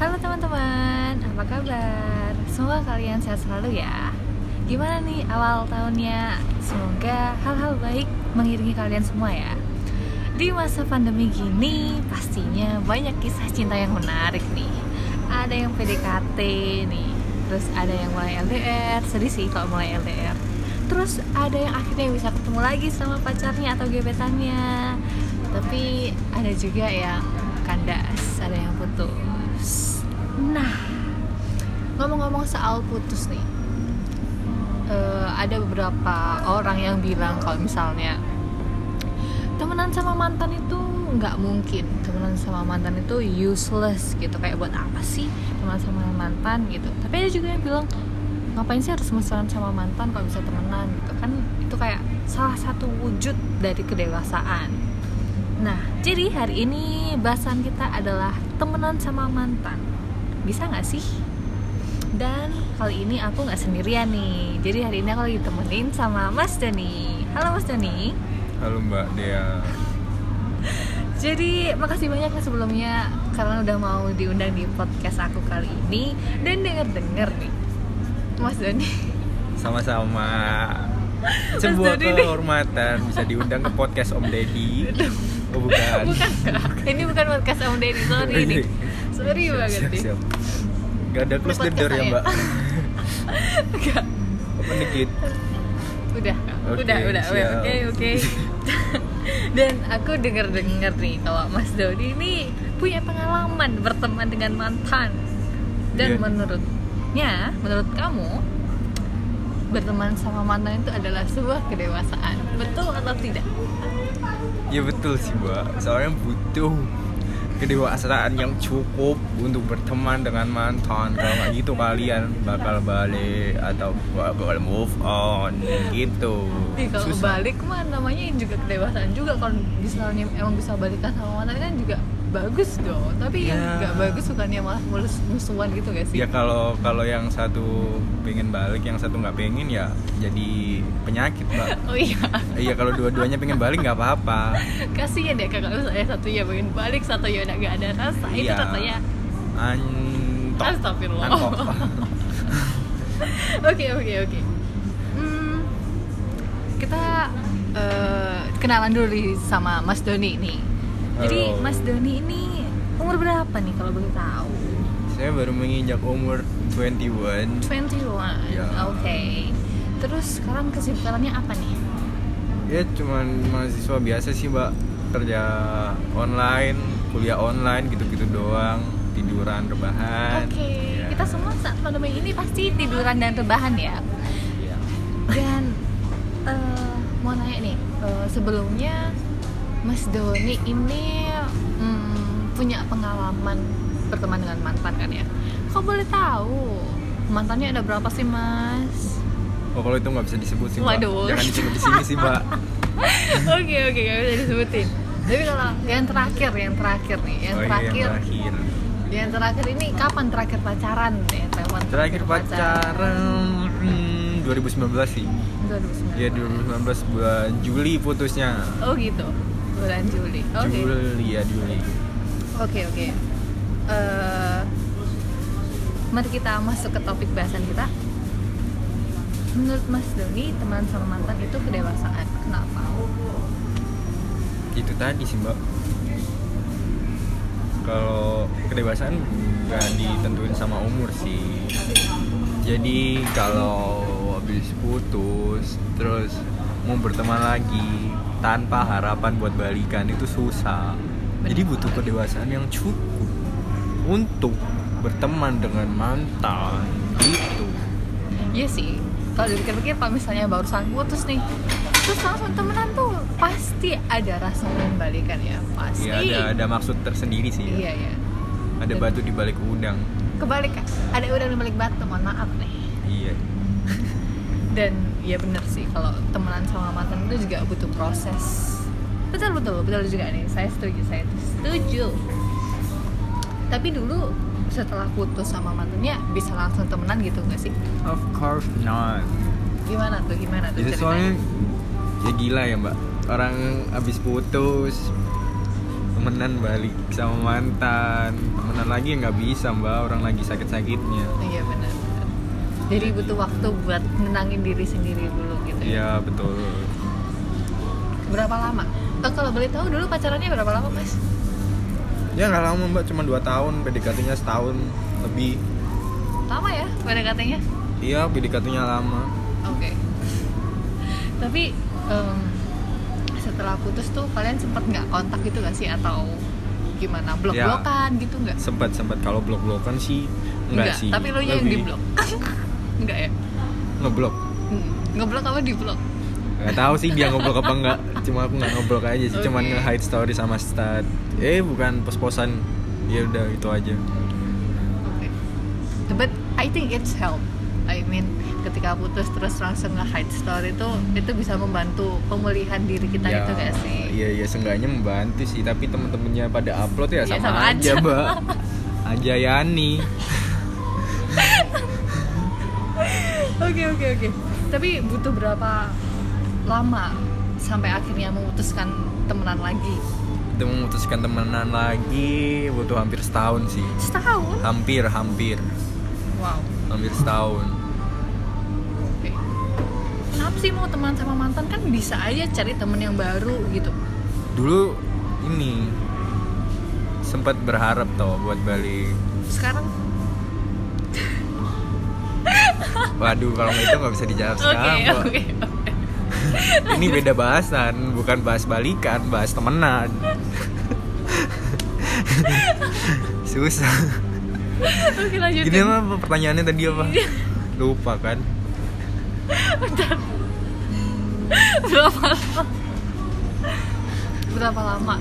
Halo teman-teman, apa kabar? Semoga kalian sehat selalu ya. Gimana nih awal tahunnya? Semoga hal-hal baik mengiringi kalian semua ya. Di masa pandemi gini, pastinya banyak kisah cinta yang menarik nih. Ada yang PDKT nih Terus ada yang mulai LDR, sedih sih kalau mulai LDR Terus ada yang akhirnya bisa ketemu lagi sama pacarnya atau gebetannya. Tapi ada juga yang kandas, ada yang putus ngomong-ngomong soal putus nih, eh, ada beberapa orang yang bilang kalau misalnya temenan sama mantan itu nggak mungkin, temenan sama mantan itu useless gitu, kayak buat apa sih temenan sama mantan gitu. Tapi ada juga yang bilang ngapain sih harus mesra sama mantan kalau bisa temenan? Gitu kan? Itu kayak salah satu wujud dari kedewasaan. Nah, jadi hari ini bahasan kita adalah temenan sama mantan. Bisa nggak sih dan kali ini aku nggak sendirian nih jadi hari ini aku lagi temenin sama Mas Doni halo Mas Doni Halo Mbak Dea. jadi makasih banyak nih sebelumnya karena udah mau diundang di podcast aku kali ini dan denger denger nih Mas Doni Sama-sama. Mas Sebuah nih. kehormatan bisa diundang ke podcast Om Deddy. Oh bukan. bukan ini bukan podcast Om Deddy sorry nih sorry banget siap. Gak ada close the door ya. Mbak. Enggak. Apa dikit? udah Oke, udah udah oke oke oke dan aku dengar dengar nih kalau Mas Dodi ini punya pengalaman berteman dengan mantan dan Iya. menurutnya menurut kamu berteman sama mantan itu adalah sebuah kedewasaan betul atau tidak Ya betul sih Mbak. Soalnya butuh kedewasaan yang cukup untuk berteman dengan mantan. Kalau nggak gitu kalian bakal balik atau bakal move on gitu. Ih, kalau Susah. balik mah namanya juga kedewasaan juga kalau misalnya emang bisa balikan sama mantan kan juga bagus dong. Tapi yang Ya. nggak bagus bukannya malah mulus musuhan gitu gak sih? Ya kalau kalau yang satu pengen balik yang satu nggak pengen ya jadi penyakit mbak. Oh iya. Iya kalau dua-duanya pengen balik nggak apa-apa. Kasihan ya kalau saya satu ya pengen balik satu ya udah gak ada rasa. Itu Iya. rasanya antok. Astagfirullah. antok. Oke oke oke. Hmm, kita eh, kenalan dulu sama Mas Doni nih jadi. Mas Doni ini umur berapa nih kalau boleh tahu saya baru menginjak umur 21 21 Ya. oke terus sekarang kesibukannya apa nih ya cuman mahasiswa biasa sih mbak kerja online kuliah online gitu-gitu doang tiduran rebahan oke Ya. kita semua saat pandemi ini pasti tiduran dan rebahan ya Iya. Dan eh, mau nanya nih, eh, sebelumnya Mas Doni ini mm, punya pengalaman berteman dengan mantan kan ya? Kok boleh tahu mantannya ada berapa sih Mas? oh kalau itu nggak bisa disebut sih mbak Waduh. jangan disebut di sini sih mbak Oke oke gak bisa disebutin. Tapi kalau yang terakhir, yang terakhir nih, yang oh iya terakhir, yang terakhir yang terakhir ini kapan terakhir pacaran nih? Teman terakhir pacaran hmm, 2019 sih 2019. ya 2019 bulan Juli putusnya Oh gitu, bulan Juli. Oke. Juli ya Juli Oke oke. Eh, mari kita masuk ke topik bahasan kita. Menurut Mas Doni, teman sama mantan itu kedewasaan. Kenapa? itu tadi sih mbak kalau kedewasaan nggak ditentuin sama umur sih jadi kalau habis putus terus mau berteman lagi tanpa harapan buat balikan itu susah jadi butuh kedewasaan yang cukup untuk berteman dengan mantan gitu Iya sih. Kalau dipikir-pikir kalau misalnya barusan putus nih, terus langsung temenan tuh pasti ada rasa ingin balikan ya, pasti. ya ada ada maksud tersendiri sih ya. Iya iya. ada batu di balik udang Kebalik ada udang di balik batu, mohon maaf nih. iya dan ya bener sih. Kalau temenan sama mantan itu juga butuh proses. Betul betul betul juga nih. Saya setuju saya setuju. Tapi dulu setelah putus sama mantannya bisa langsung temenan gitu nggak sih? Of course not. gimana tuh? Gimana tuh Itu ceritanya? soalnya ya gila ya mbak. Orang abis putus temenan balik sama mantan. Temenan lagi nggak bisa mbak. Orang lagi sakit-sakitnya. Iya. benar benar. Jadi butuh waktu buat nenangin diri sendiri dulu gitu. Ya iya betul. Berapa lama? Oh, kalau boleh tahu dulu pacarannya berapa lama mas? Ya nggak lama mbak. Cuma 2 tahun. PDKT-nya setahun lebih. Lama ya pada katanya iya PDKT-nya lama. Oke. Tapi em, setelah putus tuh kalian sempet nggak kontak gitu gak sih? Atau gimana? Blok blokan gitu nggak? Sempat sempat kalau blok blokan sih enggak, sih. tapi lo yang di blok enggak ya? Ngeblok? Hmm, ngeblok apa di blok nggak tahu sih dia ngeblok apa enggak. Cuma aku nggak ngeblok aja sih. Cuman Oke. nge-hide story sama stat. Eh bukan pos-posan. Ya udah itu aja. Oke. But I think it's help. I mean, ketika putus terus langsung nge-hide story itu itu bisa membantu pemulihan diri kita itu gak sih? iya iya seenggaknya membantu sih. Tapi temen-temennya pada upload ya Iya, sama, sama aja aja. mbak. Aja Yani Oke oke oke. Tapi butuh berapa lama sampai akhirnya memutuskan temenan lagi? itu memutuskan temenan lagi butuh hampir setahun sih Setahun? hampir hampir Wow. hampir setahun Oke. Kenapa sih mau teman sama mantan kan bisa aja cari temen yang baru gitu. dulu ini sempat berharap toh buat balik Sekarang waduh kalau itu nggak bisa dijawab oke sekarang Mbak. oke. ini beda bahasan bukan bahas balikan bahas temenan. Susah. Oke lanjutin. gini mah pertanyaannya tadi apa? Lupa kan? Berapa lama? Berapa lama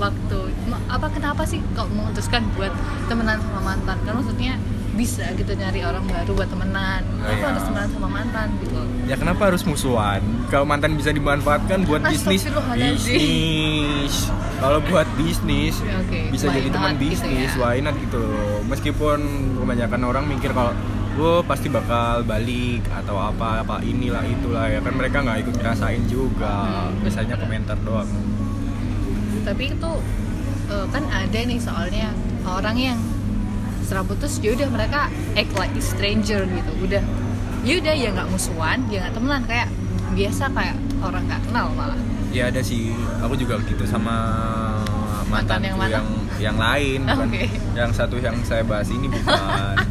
waktu? Apa kenapa sih kok memutuskan buat temenan sama mantan? Kan maksudnya bisa gitu nyari orang baru buat temenan. Oh, kenapa iya. harus temenan sama mantan gitu ya kenapa harus musuhan? Kalau mantan bisa dimanfaatkan buat bisnis. Bisnis. Kalau buat bisnis Ya, oke. bisa Why jadi teman gitu bisnis. ya. why not gitu loh. Meskipun kebanyakan orang mikir kalau gue pasti bakal balik atau apa apa inilah itulah. Ya kan mereka nggak ikut ngerasain juga. Hmm. biasanya komentar doang. Tapi itu eh, kan ada nih soalnya orang yang setelah putus ya udah mereka act like a stranger gitu. Udah. Ya udah ya nggak musuhan ya nggak temenan. Kayak biasa kayak orang nggak kenal malah. Ya ada sih. Aku juga gitu sama Mantan yang mana? yang yang lain bukan? Yang satu yang saya bahas ini bukan.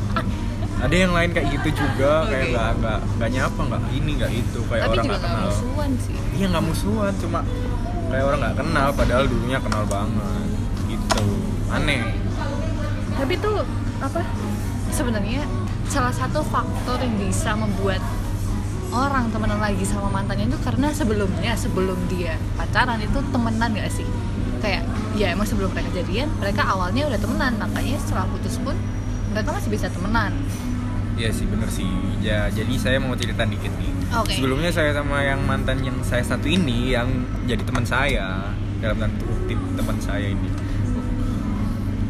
Ada yang lain kayak gitu juga kayak Oke. nggak nggak nggak nyapa nggak ini nggak itu. Kayak tapi orang nggak kenal. musuhan sih. Iya nggak musuhan cuma kayak orang nggak kenal padahal dulunya kenal banget. Gitu. Aneh. Tapi tuh apa? Sebenarnya salah satu faktor yang bisa membuat orang temenan lagi sama mantannya itu karena sebelumnya sebelum dia pacaran itu temenan gak sih? Kayak ya emang sebelum mereka jadian mereka awalnya udah temenan makanya setelah putus pun mereka masih bisa temenan. Iya sih bener sih. Ya jadi saya mau cerita dikit nih. Oke. sebelumnya saya sama yang mantan yang saya satu ini yang jadi teman saya dalam tanda kutip teman saya ini.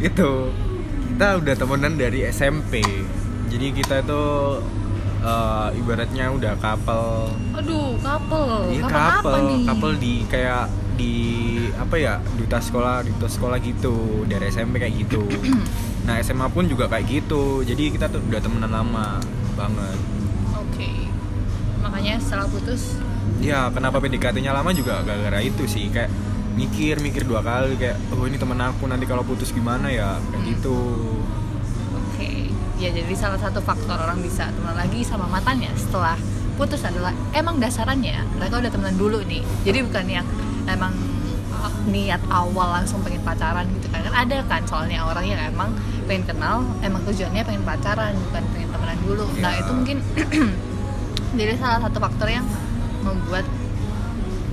Itu kita udah temenan dari SMP jadi kita itu eh, ibaratnya udah couple. Aduh couple. Iya couple apa couple, nih? Couple di kayak di apa ya duta sekolah duta sekolah gitu. Dari SMP kayak gitu. nah SMA pun juga kayak gitu. Jadi kita tuh udah temenan lama banget. oke. Makanya setelah putus? Ya kenapa PDKT-nya lama juga gara-gara itu sih. Kayak mikir mikir dua kali kayak oh ini temen aku nanti kalau putus gimana ya kayak Hmm. gitu. Oke, ya jadi salah satu faktor orang bisa temenan lagi sama matanya setelah putus adalah emang dasarannya mereka udah temenan dulu nih. Jadi bukan yang emang uh, niat awal langsung pengen pacaran gitu kan. Kan ada kan soalnya orang yang emang pengen kenal, emang tujuannya pengen pacaran bukan pengen temenan dulu. Nah Ya. itu mungkin jadi salah satu faktor yang membuat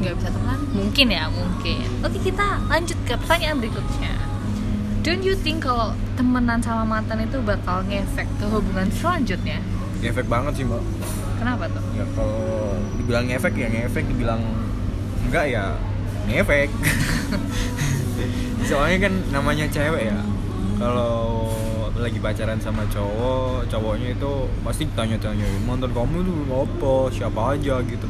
nggak bisa temenan mungkin ya mungkin oke kita lanjut ke pertanyaan berikutnya don't you think kalau temenan sama mantan itu bakal ngefek ke hubungan selanjutnya Ngefek banget sih mbak. kenapa tuh Ya kalau dibilang ngefek ya ngefek, dibilang enggak ya ngefek. Soalnya kan namanya cewek ya. Kalau lagi pacaran sama cowok, cowoknya itu pasti tanya-tanya mantan kamu itu apa, siapa aja gitu.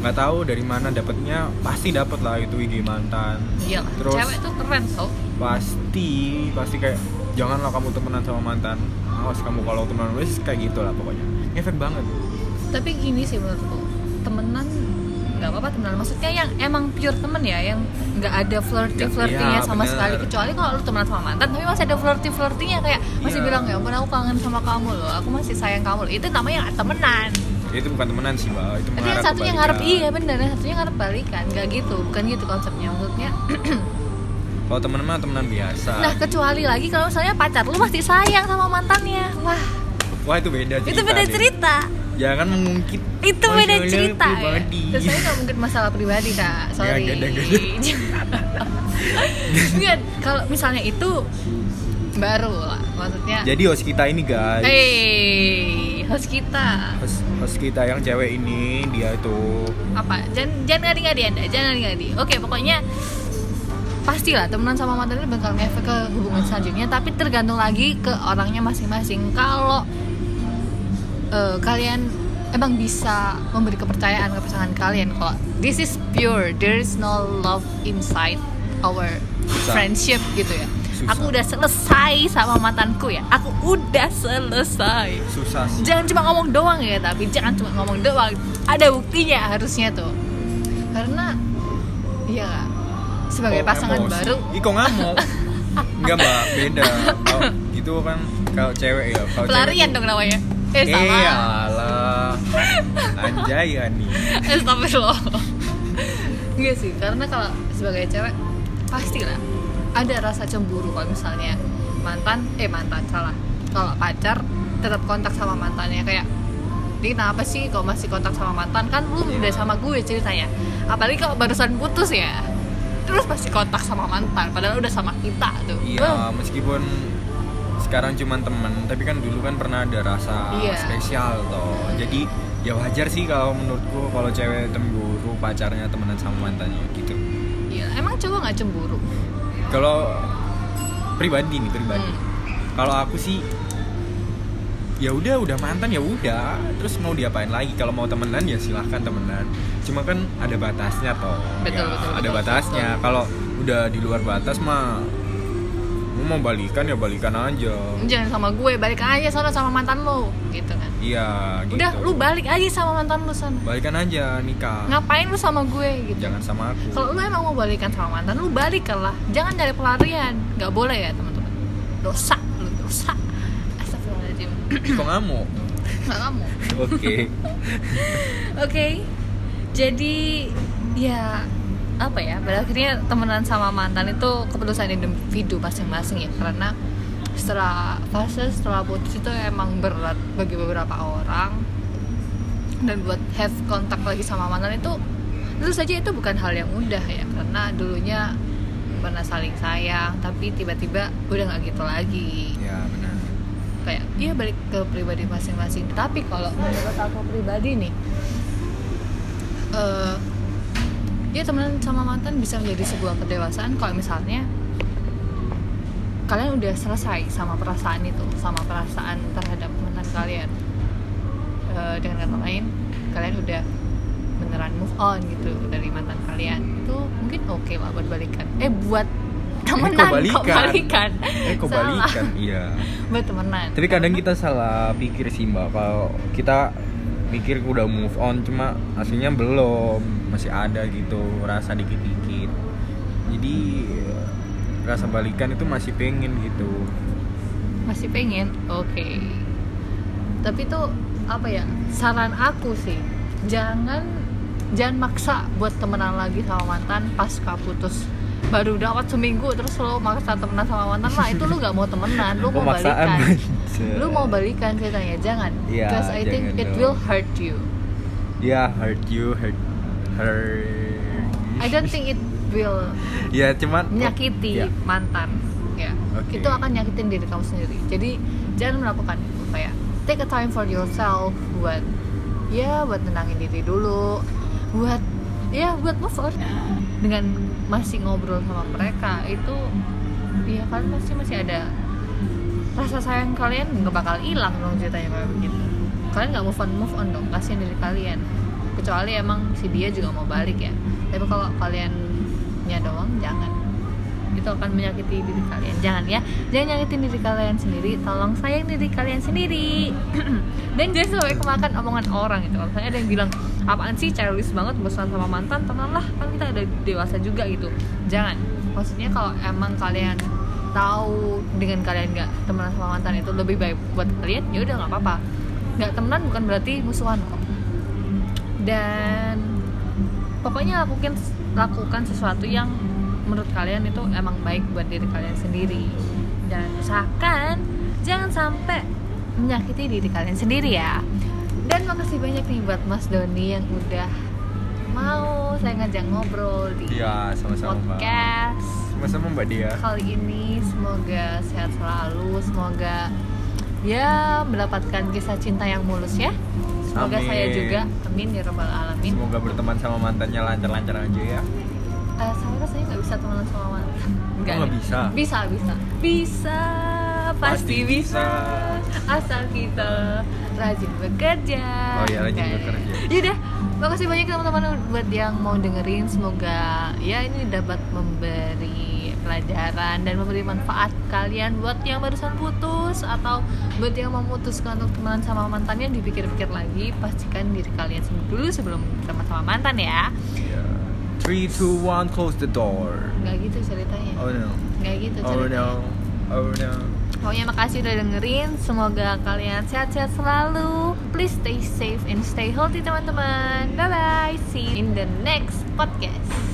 Nggak tahu dari mana dapatnya pasti dapat lah itu IG mantan. Iya Terus- cewek tuh keren tau. pasti pasti kayak janganlah kamu temenan sama mantan awas kamu kalau temenan wes kayak gitu lah pokoknya. Efek banget. Tapi gini sih menurutku Temenan nggak apa-apa temenan. Maksudnya yang emang pure temen ya Yang nggak ada flirty-flirtingnya Ya, sama bener. sekali. Kecuali kalau lu temenan sama mantan Tapi masih ada flirty-flirtingnya Kayak masih Iya. bilang ya ampun aku kangen sama kamu loh Aku masih sayang kamu loh. Itu namanya temenan itu bukan temenan sih mbak. Itu Tapi yang satunya ngarep iya bener. Yang satunya ngarep balikan. Gak gitu. Bukan gitu konsepnya. Maksudnya kalau temenan mah temenan biasa. Nah kecuali lagi kalau misalnya pacar Lu masih sayang sama mantannya. Wah. Wah itu beda cerita itu beda deh. cerita. Jangan mengungkit itu beda cerita. ya. pribadi. Terus saya nggak mungkin masalah pribadi kak, sorry. Nggak ada, nggak Nggak, kalau misalnya itu baru lah, maksudnya. jadi host kita ini guys. Hey, host kita. Host, host kita yang cewek ini dia itu apa? Jangan jangan ngadi-ngadi anda, jangan ngadi-ngadi. Oke, pokoknya pastilah temenan sama mantan itu bakal ngefek ke hubungan selanjutnya, tapi tergantung lagi ke orangnya masing-masing. Kalau eh, kalian emang bisa memberi kepercayaan ke pasangan kalian kalau this is pure there is no love inside our friendship gitu ya Susah. aku udah selesai sama mantanku ya. Aku udah selesai. Susah sih. Jangan cuma ngomong doang ya tapi jangan cuma ngomong doang. Ada buktinya harusnya tuh. Karena iya nggak? sebagai Kok pasangan emosi? baru. Ih kok ngamuk? Enggak mbak, beda. Kalau gitu kan kalau cewek ya kalau pelarian cewek dong namanya. Eh Eh salah alah. Anjay ya nih Astagfirullah. Enggak sih, karena kalau sebagai cewek Pastilah Ada rasa cemburu kalau misalnya Mantan, eh mantan, salah. Kalau pacar tetap kontak sama mantannya. Kayak Dia kenapa sih kok masih kontak sama mantan? Kan lu Iya. udah sama gue ceritanya. Apalagi kalau barusan putus ya Terus pasti kontak sama mantan Padahal udah sama kita tuh. Iya meskipun sekarang cuman temen Tapi kan dulu kan pernah ada rasa Iya. spesial toh. Jadi ya wajar sih kalau menurutku Kalau cewek cemburu pacarnya temenan sama mantannya gitu. Iya, emang cowok nggak cemburu Kalau pribadi nih pribadi. Hmm. Kalau aku sih ya udah udah mantan ya udah. Terus mau diapain lagi? Kalau mau temenan ya silahkan temenan. Cuma kan ada batasnya toh Betul, Ya, betul, ada betul, batasnya kalau udah di luar batas mah mau balikan ya balikan aja. Jangan sama gue, balik aja sana sama mantan lo Gitu iya gitu. Udah, lu balik aja sama mantan lu sana balikan aja nikah. Ngapain lu sama gue gitu? Jangan sama aku. Kalau lu emang mau balikan sama mantan lu balikan lah. Jangan cari pelarian. Nggak boleh ya teman-teman. Dosa lu dosa. Astagfirullahaladzim. Kok ngamuk nggak kamu oke. Oke. Jadi ya apa ya? Pada akhirnya temenan sama mantan itu keputusan individu masing-masing ya. Karena setelah fase setelah putus itu emang berat bagi beberapa orang. Dan buat have kontak lagi sama mantan itu tentu saja itu bukan hal yang mudah ya. Karena dulunya pernah saling sayang tapi tiba-tiba udah nggak gitu lagi. Ya benar. Kayak iya balik ke pribadi masing-masing. Tapi kalau menurut aku pribadi nih eh ya temenan sama mantan bisa menjadi sebuah kedewasaan. Kalau misalnya kalian udah selesai sama perasaan itu sama perasaan terhadap mantan kalian. Eh, dengan kata lain kalian udah beneran move on gitu dari mantan kalian. Itu mungkin oke lah buat balikan. Eh buat temenan kok balikan? balikan? Eh kok Salah. balikan? Iya. Buat temenan. Tapi kadang kita salah pikir sih mbak. Kalau kita mikir udah move on Cuma aslinya belum. Masih ada gitu rasa dikit-dikit. Jadi rasa balikan itu masih pengen gitu. Masih pengen? Oke. Tapi tuh apa ya saran aku sih jangan jangan maksa buat temenan lagi sama mantan pas putus. Baru dapat seminggu terus lo maksa temenan sama mantan lah itu lu gak mau temenan lu mau balikan. lu mau balikan ceritanya jangan. Iya, because I think it will hurt you. Ya hurt you hurt hurt I don't think it will Ya cuman menyakiti Ya. mantan ya. Oke. itu akan nyakitin diri kamu sendiri. Jadi jangan melakukan itu kayak take a time for yourself buat ya buat tenangin diri dulu buat ya buat move on. Dengan masih ngobrol sama mereka itu ya kalian pasti masih ada rasa sayang kalian nggak bakal hilang dong ceritanya kayak begitu. Kalian nggak move on move on dong kasihan diri kalian. Kecuali emang si dia juga mau balik ya. Tapi kalau kaliannya doang jangan itu akan menyakiti diri kalian. Jangan ya jangan nyakitin diri kalian sendiri tolong sayang diri kalian sendiri. Dan jangan sampai kemakan omongan orang gitu. Kalau ada yang bilang apaan sih childish banget bosan sama mantan tenanglah kan kita udah dewasa juga gitu. Jangan. Maksudnya kalau emang kalian tahu dengan kalian nggak temenan sama mantan itu lebih baik buat kalian ya udah nggak apa-apa. Nggak temenan bukan berarti musuhan kok. Dan pokoknya lakukan lakukan sesuatu yang menurut kalian itu emang baik buat diri kalian sendiri. Dan usahakan jangan sampai menyakiti diri kalian sendiri ya. Dan makasih banyak nih buat Mas Doni yang udah mau saya ngajak ngobrol di Iya, sama-sama Mbak. podcast Sama-sama Mbak Dia. kali ini. Semoga sehat selalu. Semoga ya mendapatkan kisah cinta yang mulus ya semoga Amin. saya juga amin ya rabbal alamin Semoga berteman sama mantannya lancar-lancar aja ya. Eh, saya rasanya nggak bisa temenan sama mantan Nggak nggak nih. bisa? bisa bisa bisa pasti Pasti bisa. bisa. asal kita rajin bekerja Oh iya, rajin Oke. bekerja. yaudah makasih banyak teman-teman buat yang mau dengerin semoga ya ini dapat memberi pelajaran dan memberi manfaat kalian buat yang barusan putus atau buat yang memutuskan untuk temenan sama mantannya dipikir-pikir lagi pastikan diri kalian dulu sebelum teman sama mantan ya Iya. Three, two, one, close the door. nggak gitu ceritanya Oh no. nggak gitu Oh ceritanya no. Oh no. Pokoknya makasih udah dengerin Semoga kalian sehat-sehat selalu Please stay safe and stay healthy teman-teman Bye-bye See you in the next podcast